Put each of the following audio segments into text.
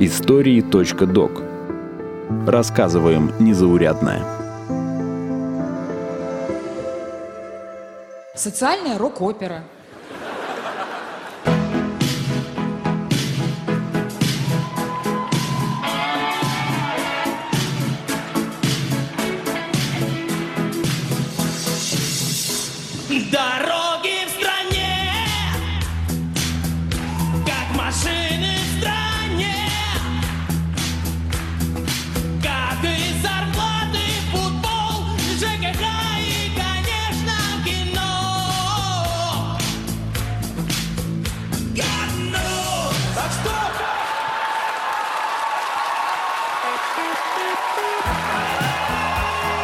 Истории.док Рассказываем незаурядное. Социальная рок-опера.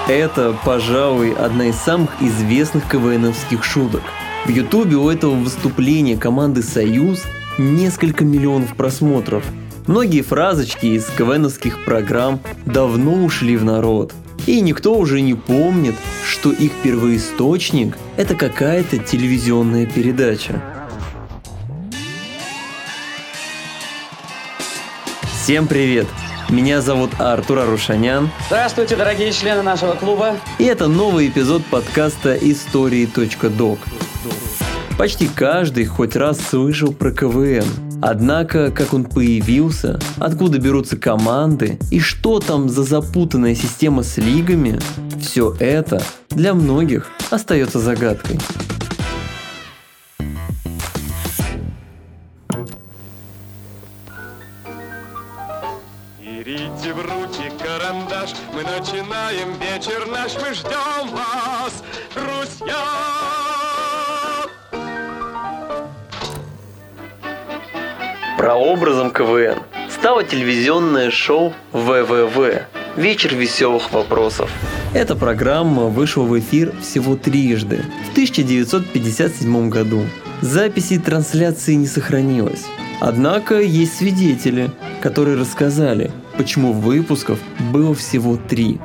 Это, пожалуй, одна из самых известных КВНовских шуток. В Ютубе у этого выступления команды «Союз» несколько миллионов просмотров. Многие фразочки из КВНовских программ давно ушли в народ. И никто уже не помнит, что их первоисточник – это какая-то телевизионная передача. Всем привет! Меня зовут Артур Арушанян, Здравствуйте, дорогие члены нашего клуба. и это новый эпизод подкаста «Истории.док». Почти каждый хоть раз слышал про КВН. Однако, как он появился, откуда берутся команды и что там за запутанная система с лигами, все это для многих остается загадкой. КВН стало телевизионное шоу ВВВ «Вечер веселых вопросов». Эта программа вышла в эфир всего трижды в 1957 году. Записей трансляции не сохранилось. Однако есть свидетели, которые рассказали, почему выпусков было всего три.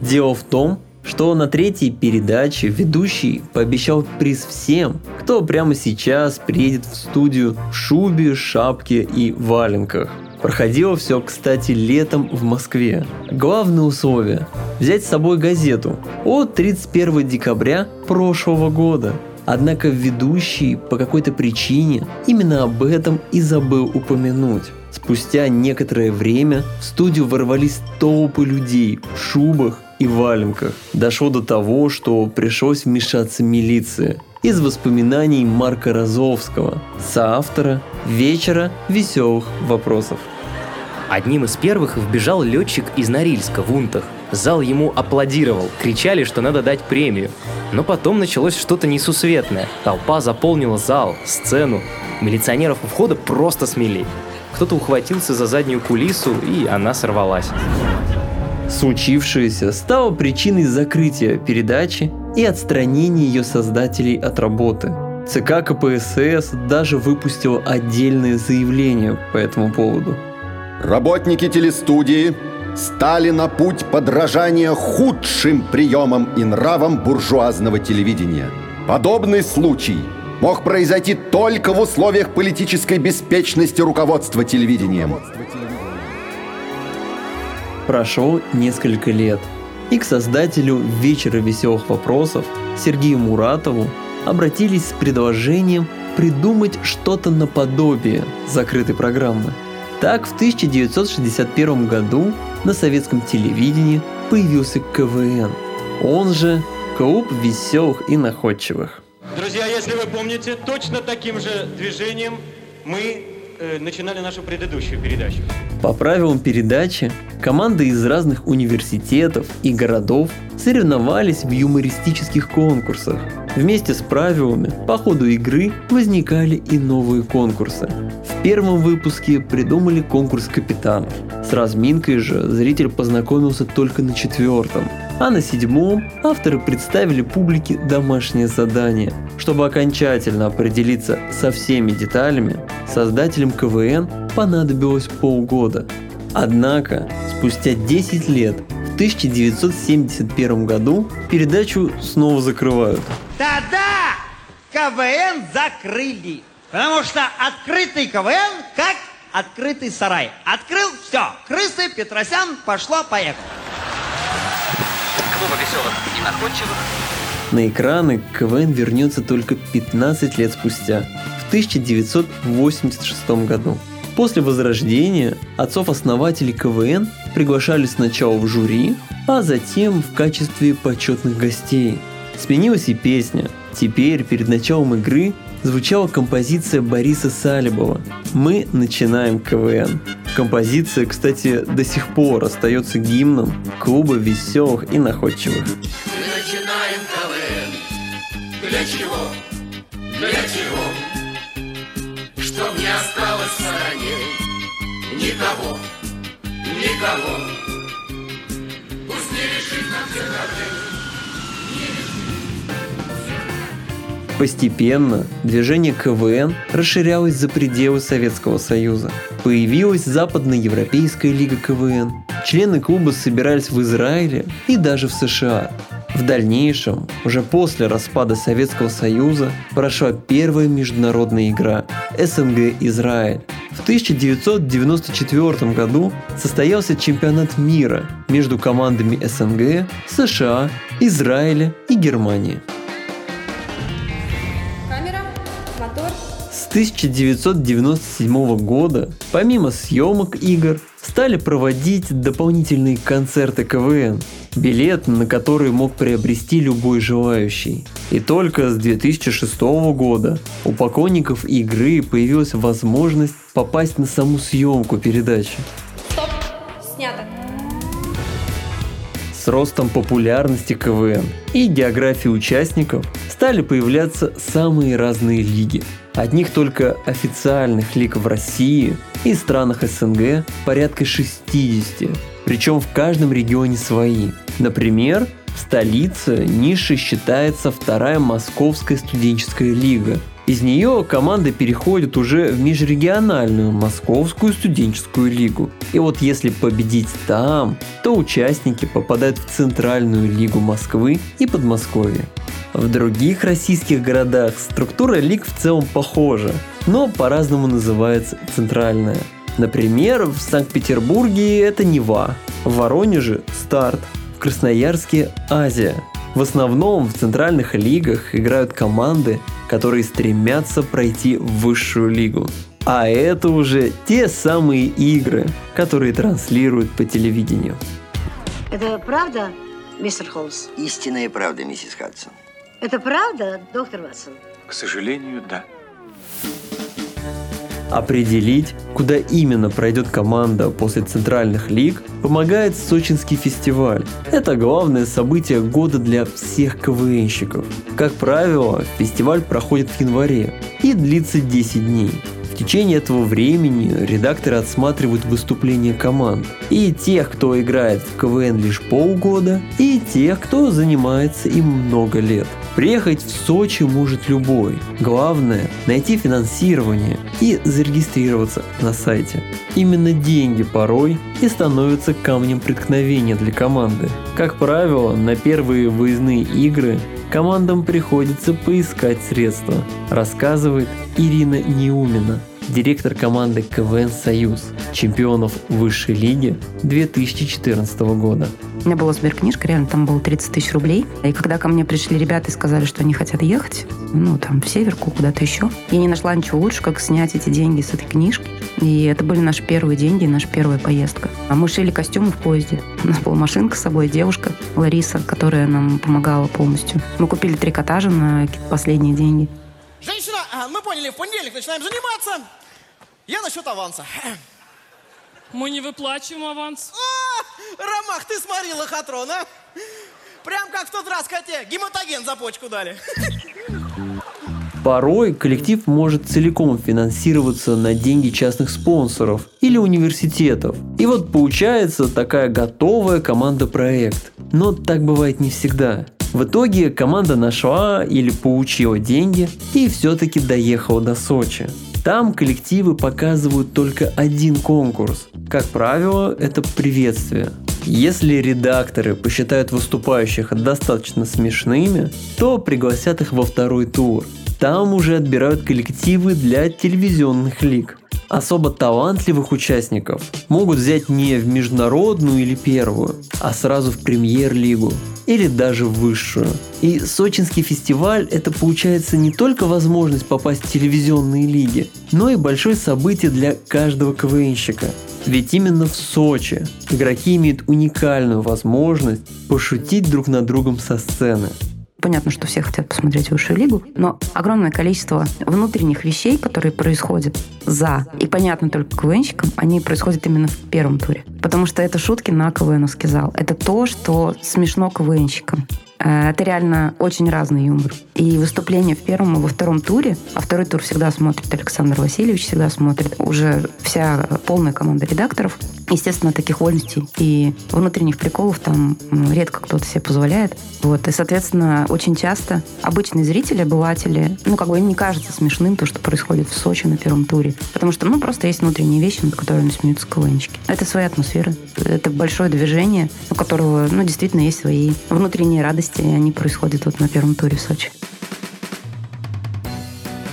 Дело в том, что на третьей передаче ведущий пообещал приз всем, кто прямо сейчас приедет в студию в шубе, шапке и валенках. Проходило все, кстати, летом в Москве. Главное условие – взять с собой газету от 31 декабря прошлого года. Однако ведущий по какой-то причине именно об этом и забыл упомянуть. Спустя некоторое время в студию ворвались толпы людей в шубах и валенках. Дошло до того, что пришлось вмешаться милиция. Из воспоминаний Марка Розовского, соавтора «Вечера веселых вопросов». Одним из первых вбежал летчик из Норильска в Унтах. Зал ему аплодировал, кричали, что надо дать премию. Но потом началось что-то несусветное. Толпа заполнила зал, сцену. Милиционеров у входа просто смели. Кто-то ухватился за заднюю кулису, и она сорвалась. Случившееся стало причиной закрытия передачи и отстранения ее создателей от работы. ЦК КПСС даже выпустил отдельное заявление по этому поводу. Работники телестудии стали на путь подражания худшим приемам и нравам буржуазного телевидения. Подобный случай мог произойти только в условиях политической беспечности руководства телевидением. Прошло несколько лет, и к создателю «Вечера веселых вопросов» Сергею Муратову обратились с предложением придумать что-то наподобие закрытой программы. Так, в 1961 году на советском телевидении появился КВН, он же Клуб веселых и находчивых. Друзья, если вы помните, точно таким же движением мы э, начинали нашу предыдущую передачу. По правилам передачи, команды из разных университетов и городов соревновались в юмористических конкурсах. Вместе с правилами по ходу игры возникали и новые конкурсы. В первом выпуске придумали конкурс капитанов. С разминкой же зритель познакомился только на четвертом. А на седьмом авторы представили публике домашнее задание. Чтобы окончательно определиться со всеми деталями, создателям КВН понадобилось полгода. Однако, спустя 10 лет, в 1971 году, передачу снова закрывают. Да-да! КВН закрыли. Потому что открытый КВН как открытый сарай. Открыл, все, крысы, Петросян, пошло, поехало. Клуба веселых и находчивых. На экраны КВН вернется только 15 лет спустя, в 1986 году. После возрождения отцов-основателей КВН приглашали сначала в жюри, а затем в качестве почетных гостей. Сменилась и песня. Теперь перед началом игры звучала композиция Бориса Салибова «Мы начинаем КВН». Композиция, кстати, до сих пор остается гимном клуба веселых и находчивых. Мы начинаем КВН. Для чего? Для чего? Чтоб не осталось в стороне никого, никого. Постепенно движение КВН расширялось за пределы Советского Союза. Появилась Западноевропейская лига КВН. Члены клуба собирались в Израиле и даже в США. В дальнейшем, уже после распада Советского Союза, прошла первая международная игра СНГ-Израиль. В 1994 году состоялся чемпионат мира между командами СНГ, США, Израиля и Германии. 1997 года, помимо съемок игр, стали проводить дополнительные концерты КВН, билет на который мог приобрести любой желающий. И только с 2006 года у поклонников игры появилась возможность попасть на саму съемку передачи. Стоп. Снято. С ростом популярности КВН и географии участников стали появляться самые разные лиги. Одних только официальных лиг в России и странах СНГ порядка 60, причем в каждом регионе свои. Например, в столице нишей считается вторая Московская студенческая лига. Из нее команды переходят уже в межрегиональную Московскую студенческую лигу. И вот если победить там, то участники попадают в Центральную лигу Москвы и Подмосковья. В других российских городах структура лиг в целом похожа, но по-разному называется центральная. Например, в Санкт-Петербурге это Нева, в Воронеже – Старт, в Красноярске – Азия. В основном в центральных лигах играют команды, которые стремятся пройти в высшую лигу. А это уже те самые игры, которые транслируют по телевидению. Это правда, мистер Холмс? Истинная правда, миссис Хадсон. Это правда, доктор Ватсон? К сожалению, да. Определить, куда именно пройдет команда после центральных лиг, помогает Сочинский фестиваль. Это главное событие года для всех КВНщиков. Как правило, фестиваль проходит в январе и длится 10 дней. Течение этого времени редакторы отсматривают выступления команд. И тех, кто играет в КВН лишь полгода, и тех, кто занимается им много лет. Приехать в Сочи может любой. Главное – найти финансирование и зарегистрироваться на сайте. Именно деньги порой и становятся камнем преткновения для команды. Как правило, на первые выездные игры командам приходится поискать средства, рассказывает Ирина Неумина, директор команды КВН «Союз», чемпионов высшей лиги 2014 года. У меня была сберкнижка, реально там было 30 тысяч рублей. И когда ко мне пришли ребята и сказали, что они хотят ехать, ну, там, в Северку, куда-то еще, я не нашла ничего лучше, как снять эти деньги с этой книжки. И это были наши первые деньги, наша первая поездка. А мы шили костюмы в поезде. У нас была машинка с собой, девушка Лариса, которая нам помогала полностью. Мы купили трикотажи на какие-то последние деньги. Женщина, а, мы поняли, в понедельник начинаем заниматься. Я насчет аванса. Мы не выплачиваем аванс. А, Ромах, ты смотри, лохотрон, а? Прям как в тот раз коте, гематоген за почку дали. Порой коллектив может целиком финансироваться на деньги частных спонсоров или университетов. И вот получается такая готовая команда-проект. Но так бывает не всегда. В итоге команда нашла или получила деньги и все-таки доехала до Сочи. Там коллективы показывают только один конкурс. Как правило, это приветствие. Если редакторы посчитают выступающих достаточно смешными, то пригласят их во второй тур. там уже отбирают коллективы для телевизионных лиг. Особо талантливых участников могут взять не в международную или первую, а сразу в премьер-лигу или даже высшую. И сочинский фестиваль – это получается не только возможность попасть в телевизионные лиги, но и большое событие для каждого КВНщика. Ведь именно в Сочи игроки имеют уникальную возможность пошутить друг над другом со сцены. Понятно, что все хотят посмотреть высшую лигу, но огромное количество внутренних вещей, которые происходят за, и понятно только КВНщикам, они происходят именно в первом туре. Потому что это шутки на КВНовский зал. Это то, что смешно КВНщикам. Э, Это реально очень разный юмор. И выступление в первом и во втором туре, а второй тур всегда смотрит Александр Васильевич, всегда смотрит уже вся полная команда редакторов. Естественно, таких вольностей и внутренних приколов там редко кто-то себе позволяет. Вот. И, соответственно, очень часто обычные зрители, обыватели, ну, как бы им не кажется смешным то, что происходит в Сочи на первом туре. Потому что, ну, просто есть внутренние вещи, над которыми смеются КВНчики. Это своя атмосфера. Это большое движение, у которого, ну, действительно есть свои внутренние радости, и они происходят вот на первом туре в Сочи.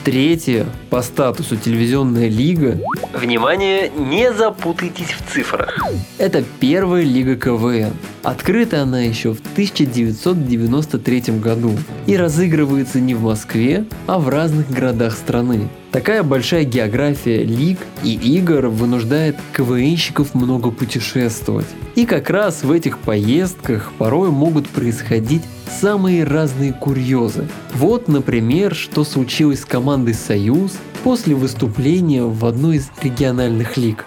Третье по статусу телевизионная лига. Внимание, не запутайтесь в цифрах. Это первая лига КВН. Открыта она еще в 1993 году и разыгрывается не в Москве, а в разных городах страны. Такая большая география лиг и игр вынуждает КВНщиков много путешествовать. И как раз в этих поездках порой могут происходить самые разные курьезы. Вот, например, что случилось с командой «Союз» после выступления в одной из региональных лиг.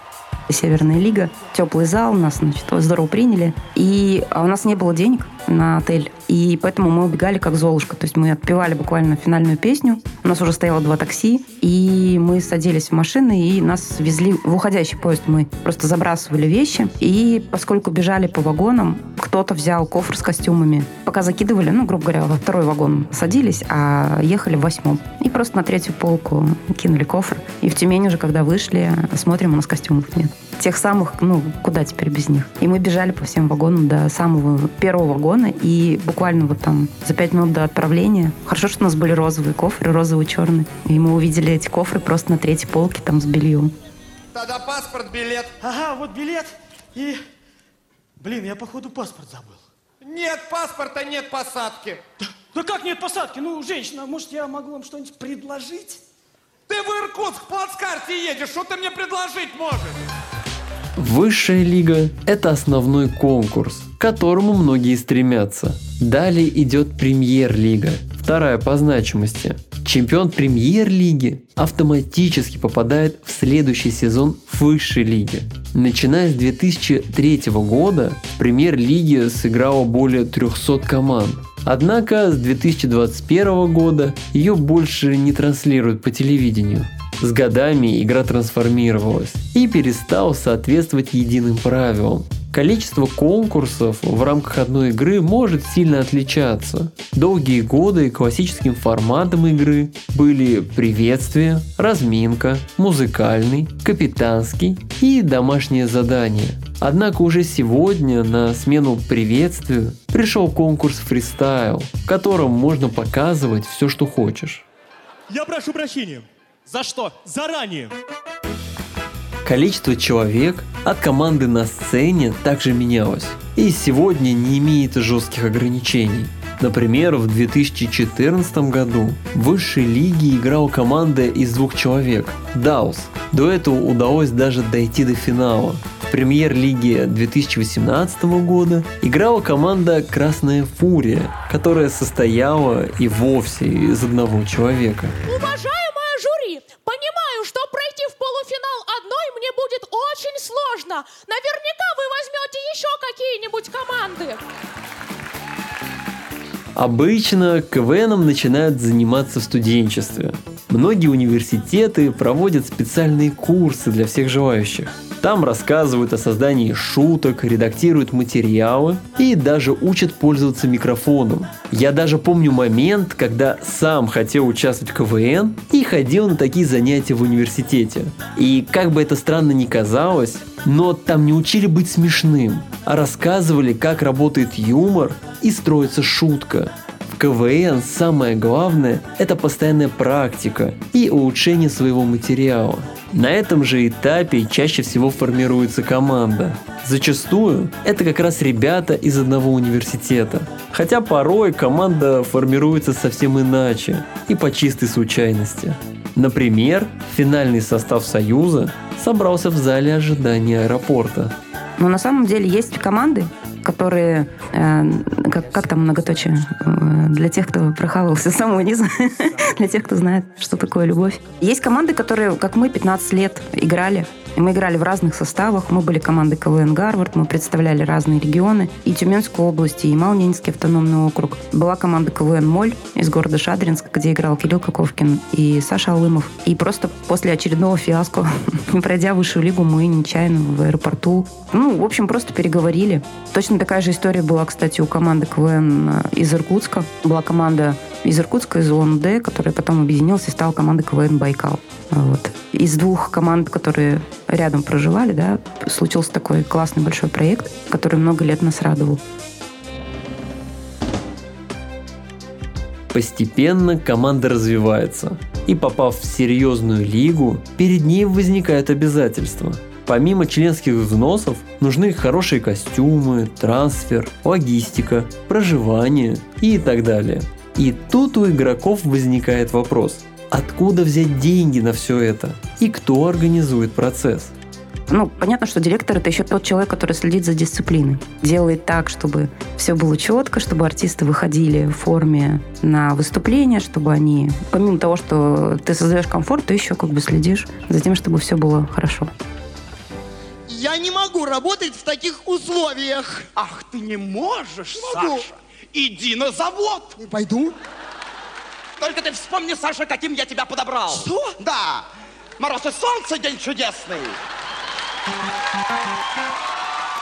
Северная лига, теплый зал, нас, значит, здорово приняли. И а у нас не было денег на отель, и поэтому мы убегали как Золушка. То есть мы отпевали буквально финальную песню. У нас уже стояло два такси, и мы садились в машины, и нас везли в уходящий поезд. Мы просто забрасывали вещи, и поскольку бежали по вагонам, кто-то взял кофр с костюмами. Пока закидывали, ну, грубо говоря, во второй вагон садились, а ехали в восьмом. И просто на третью полку кинули кофр. И в Тюмень уже, когда вышли, смотрим, у нас костюмов нет. Тех самых, ну, куда теперь без них? И мы бежали по всем вагонам до самого первого вагона, и буквально вот там за пять минут до отправления. Хорошо, что у нас были розовые кофры, розовый, черный. И мы увидели эти кофры просто на третьей полке там с бельем. Тогда паспорт, билет. Ага, вот билет и... Блин, я походу паспорт забыл. Нет паспорта, нет посадки. Да как нет посадки? Ну, женщина, может, я могу вам что-нибудь предложить? Ты в Иркутск в плацкарте едешь, что ты мне предложить можешь? Высшая лига – это основной конкурс, к которому многие стремятся. Далее идет премьер-лига, вторая по значимости. Чемпион премьер-лиги автоматически попадает в следующий сезон высшей лиги. Начиная с 2003 года в премьер-лиге сыграло более 300 команд. Однако с 2021 года ее больше не транслируют по телевидению. С годами игра трансформировалась и перестала соответствовать единым правилам. Количество конкурсов в рамках одной игры может сильно отличаться. Долгие годы классическим форматом игры были приветствие, разминка, музыкальный, капитанский и домашнее задание. Однако уже сегодня на смену приветствию пришел конкурс фристайл, в котором можно показывать все, что хочешь. Я прошу прощения. За что? Заранее. Количество человек от команды на сцене также менялось и сегодня не имеет жестких ограничений. Например, в 2014 году в высшей лиге играла команда из двух человек – Даус. До этого удалось даже дойти до финала. В премьер-лиге 2018 года играла команда «Красная фурия», которая состояла и вовсе из одного человека. Уважаемое жюри, понимаю, что пройти в полуфинал одной мне будет сложно. Наверняка вы возьмете еще какие-нибудь команды. Обычно КВНом начинают заниматься в студенчестве. Многие университеты проводят специальные курсы для всех желающих. Там рассказывают о создании шуток, редактируют материалы и даже учат пользоваться микрофоном. Я даже помню момент, когда сам хотел участвовать в КВН и ходил на такие занятия в университете. И как бы это странно ни казалось, но там не учили быть смешным, а рассказывали, как работает юмор и строится шутка. В КВН самое главное – это постоянная практика и улучшение своего материала. На этом же этапе чаще всего формируется команда. Зачастую это как раз ребята из одного университета. Хотя порой команда формируется совсем иначе и по чистой случайности. Например, финальный состав Союза собрался в зале ожидания аэропорта. Но на самом деле есть команды, которые, э, как, как там многоточие, э, для тех, кто прохавался самого низа, для тех, кто знает, что такое любовь. Есть команды, которые, как мы, 15 лет играли и мы играли в разных составах. Мы были командой КВН «Гарвард», мы представляли разные регионы. И Тюменскую область, и Малнинский автономный округ. Была команда КВН «Моль» из города Шадринск, где играл Кирилл Коковкин и Саша Алымов. И просто после очередного фиаско, не пройдя высшую лигу, мы нечаянно в аэропорту. Ну, в общем, просто переговорили. Точно такая же история была, кстати, у команды КВН э, из Иркутска. Была команда из Иркутска, из ОНД, которая потом объединилась и стала командой КВН «Байкал». Вот. Из двух команд, которые рядом проживали, да, случился такой классный большой проект, который много лет нас радовал. Постепенно команда развивается, и попав в серьезную лигу, перед ней возникают обязательства. Помимо членских взносов, нужны хорошие костюмы, трансфер, логистика, проживание и так далее. И тут у игроков возникает вопрос, откуда взять деньги на все это и кто организует процесс? Ну, понятно, что директор это еще тот человек, который следит за дисциплиной. Делает так, чтобы все было четко, чтобы артисты выходили в форме на выступление, чтобы они, помимо того, что ты создаешь комфорт, ты еще как бы следишь за тем, чтобы все было хорошо. Я не могу работать в таких условиях. Ах, ты не можешь, Не могу. Саша. Иди на завод. Не пойду. Только ты вспомни, Саша, каким я тебя подобрал. Что? Да. Мороз и солнце, день чудесный.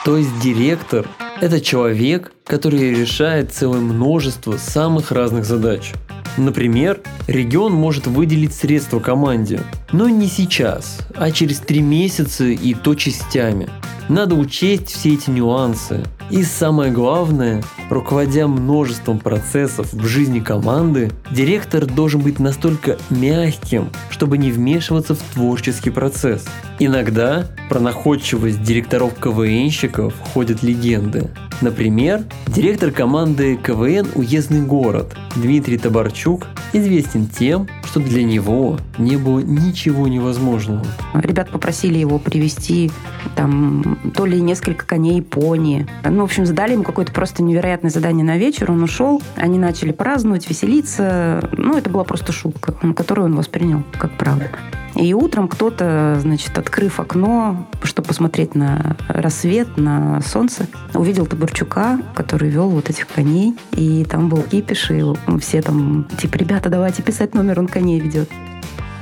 То есть директор – это человек, который решает целое множество самых разных задач. Например, регион может выделить средства команде, но не сейчас, а через три месяца и то частями. Надо учесть все эти нюансы. И самое главное, руководя множеством процессов в жизни команды, директор должен быть настолько мягким, чтобы не вмешиваться в творческий процесс. Иногда про находчивость директоров КВНщиков ходят легенды. Например, директор команды КВН «Уездный город» Дмитрий Табарчук известен тем, что для него не было ничего невозможного. Ребят попросили его привести там то ли несколько коней, пони. Ну, в общем, задали ему какое-то просто невероятное задание на вечер. Он ушел, они начали праздновать, веселиться. Ну, это была просто шутка, которую он воспринял как правду. И утром кто-то, значит, открыв окно, чтобы посмотреть на рассвет, на солнце, увидел Табурчука, который вел вот этих коней. И там был кипиш, и все там, типа, ребята, давайте писать номер, он коней ведет.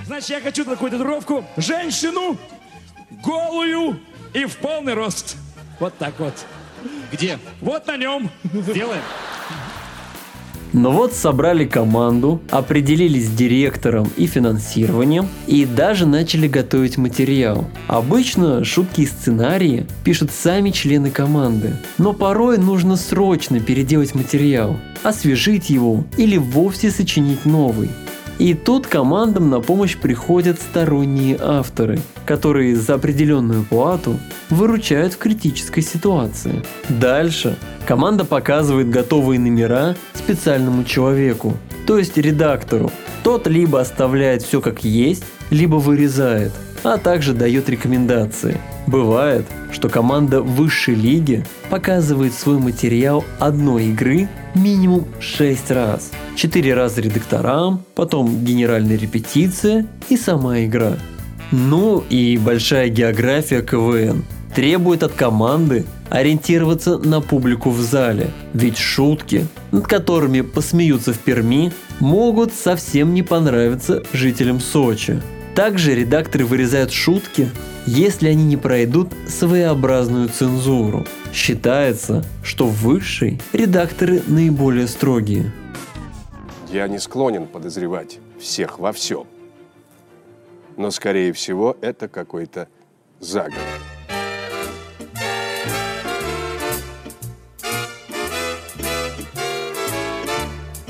Значит, я хочу такую татуировку. Женщину голую и в полный рост. Вот так вот. Где? Вот на нем. Сделаем. Но вот собрали команду, определились с директором и финансированием и даже начали готовить материал. Обычно шутки и сценарии пишут сами члены команды, но порой нужно срочно переделать материал, освежить его или вовсе сочинить новый. И тут командам на помощь приходят сторонние авторы, которые за определенную плату выручают в критической ситуации. Дальше команда показывает готовые номера специальному человеку, то есть редактору. Тот либо оставляет все как есть, либо вырезает, а также дает рекомендации. Бывает, что команда высшей лиги показывает свой материал одной игры минимум 6 раз. 4 раза редакторам, потом генеральная репетиция и сама игра. Ну и большая география КВН требует от команды ориентироваться на публику в зале, ведь шутки, над которыми посмеются в Перми, могут совсем не понравиться жителям Сочи. Также редакторы вырезают шутки, если они не пройдут своеобразную цензуру. Считается, что высшие редакторы наиболее строгие. Я не склонен подозревать всех во всем. Но, скорее всего, это какой-то заговор.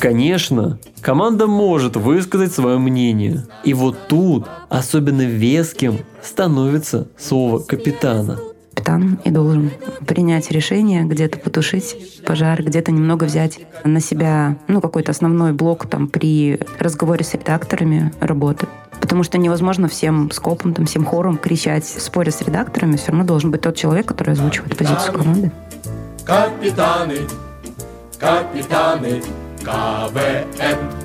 Конечно, команда может высказать свое мнение. И вот тут особенно веским становится слово капитана. Капитан и должен принять решение, где-то потушить пожар, где-то немного взять на себя ну, какой-то основной блок там, при разговоре с редакторами работы. Потому что невозможно всем скопом, там, всем хором кричать в споре с редакторами. Все равно должен быть тот человек, который озвучивает позицию команды. Капитаны, капитаны, КВН.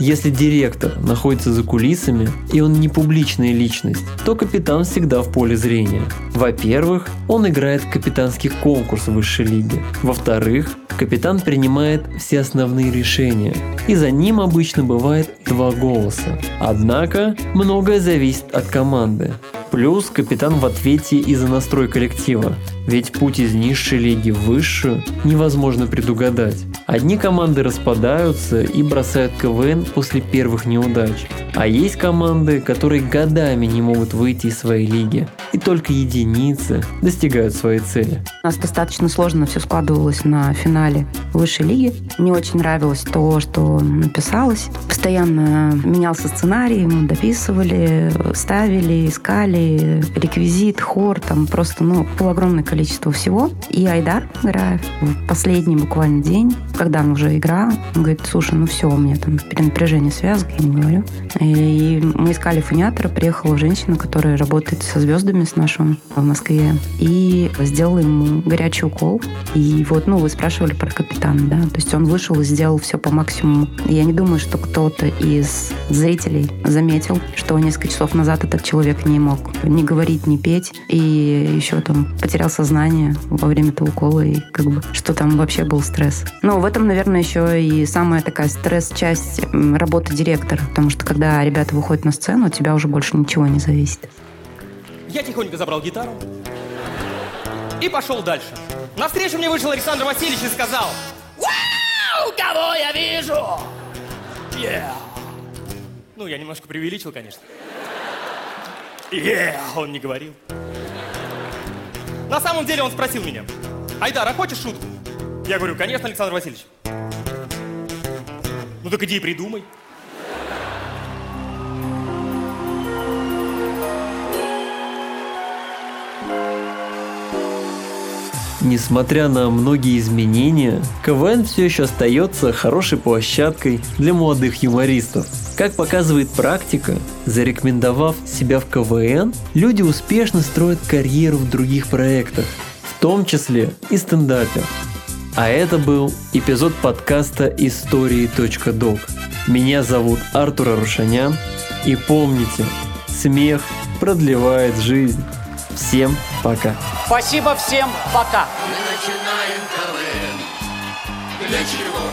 Если директор находится за кулисами и он не публичная личность, то капитан всегда в поле зрения. Во-первых, он играет капитанский конкурс в высшей лиге. Во-вторых, капитан принимает все основные решения, и за ним обычно бывает два голоса. Однако, многое зависит от команды. Плюс капитан в ответе и за настрой коллектива. Ведь путь из низшей лиги в высшую невозможно предугадать. Одни команды распадаются и бросают КВН после первых неудач. А есть команды, которые годами не могут выйти из своей лиги. И только единицы достигают своей цели. У нас достаточно сложно все складывалось на финале высшей лиги. Мне очень нравилось то, что написалось. Постоянно менялся сценарий, мы дописывали, ставили, искали реквизит, хор, там просто, ну, было огромное количество всего. И Айдар Граев в последний буквально день, когда он уже играл, он говорит, слушай, ну все, у меня там перенапряжение связок, я ему говорю. И мы искали фониатора, приехала женщина, которая работает со звездами с нашим в Москве, и сделала ему горячий укол. И вот, ну, вы спрашивали про капитана, да, то есть он вышел и сделал все по максимуму. Я не думаю, что кто-то из зрителей заметил, что несколько часов назад этот человек не мог ни говорить, ни петь, и еще там потерял сознание во время этого укола, и как бы, что там вообще был стресс. Но в этом, наверное, еще и самая такая стресс-часть работы директора, потому что когда ребята выходят на сцену, от тебя уже больше ничего не зависит. Я тихонько забрал гитару и пошел дальше. Навстречу мне вышел Александр Васильевич и сказал, «Вау, кого я вижу!» Yeah. Ну, я немножко преувеличил, конечно. Yeah, он не говорил. На самом деле он спросил меня, Айдар, а хочешь шутку? Я говорю, конечно, Александр Васильевич. Ну так иди и придумай. Несмотря на многие изменения, КВН все еще остается хорошей площадкой для молодых юмористов. Как показывает практика, зарекомендовав себя в КВН, люди успешно строят карьеру в других проектах, в том числе и стендапе. А это был эпизод подкаста истории.док. Меня зовут Артур Арушанян. И помните, смех продлевает жизнь. Всем пока. Спасибо всем, пока. Мы начинаем КВН. Для чего?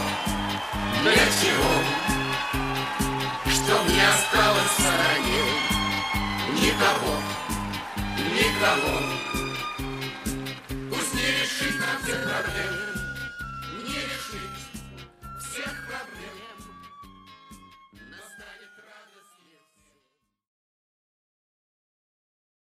Для чего? Чтоб не осталось в стороне никого, никого. Пусть не решит нам всех проблем.